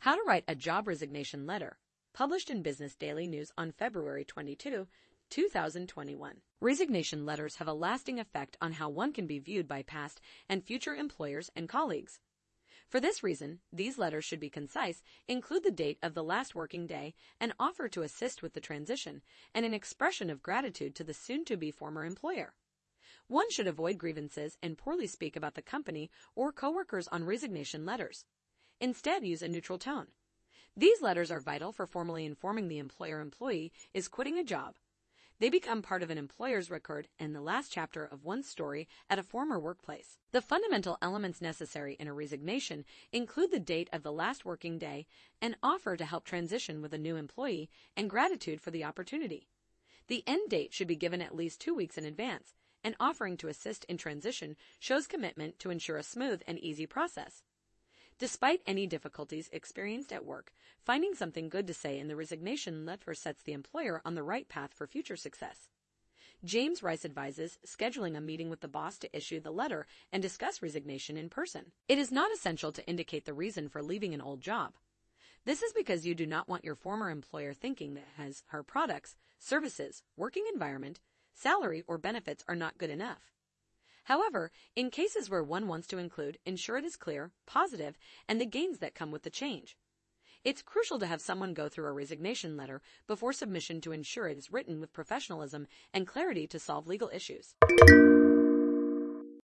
How to write a job resignation letter, published in Business Daily News on February 22, 2021. Resignation letters have a lasting effect on how one can be viewed by past and future employers and colleagues. For this reason, these letters should be concise, include the date of the last working day, and offer to assist with the transition, and an expression of gratitude to the soon-to-be former employer. One should avoid grievances and poorly speak about the company or coworkers on resignation letters. Instead, use a neutral tone. These letters are vital for formally informing the employer employee is quitting a job. They become part of an employer's record and the last chapter of one's story at a former workplace. The fundamental elements necessary in a resignation include the date of the last working day, an offer to help transition with a new employee, and gratitude for the opportunity. The end date should be given at least two weeks in advance, and offering to assist in transition shows commitment to ensure a smooth and easy process. Despite any difficulties experienced at work, finding something good to say in the resignation letter sets the employer on the right path for future success. James Rice advises scheduling a meeting with the boss to issue the letter and discuss resignation in person. It is not essential to indicate the reason for leaving an old job. This is because you do not want your former employer thinking that his, her products, services, working environment, salary, or benefits are not good enough. However, in cases where one wants to include, ensure it is clear, positive, and the gains that come with the change. It's crucial to have someone go through a resignation letter before submission to ensure it is written with professionalism and clarity to solve legal issues.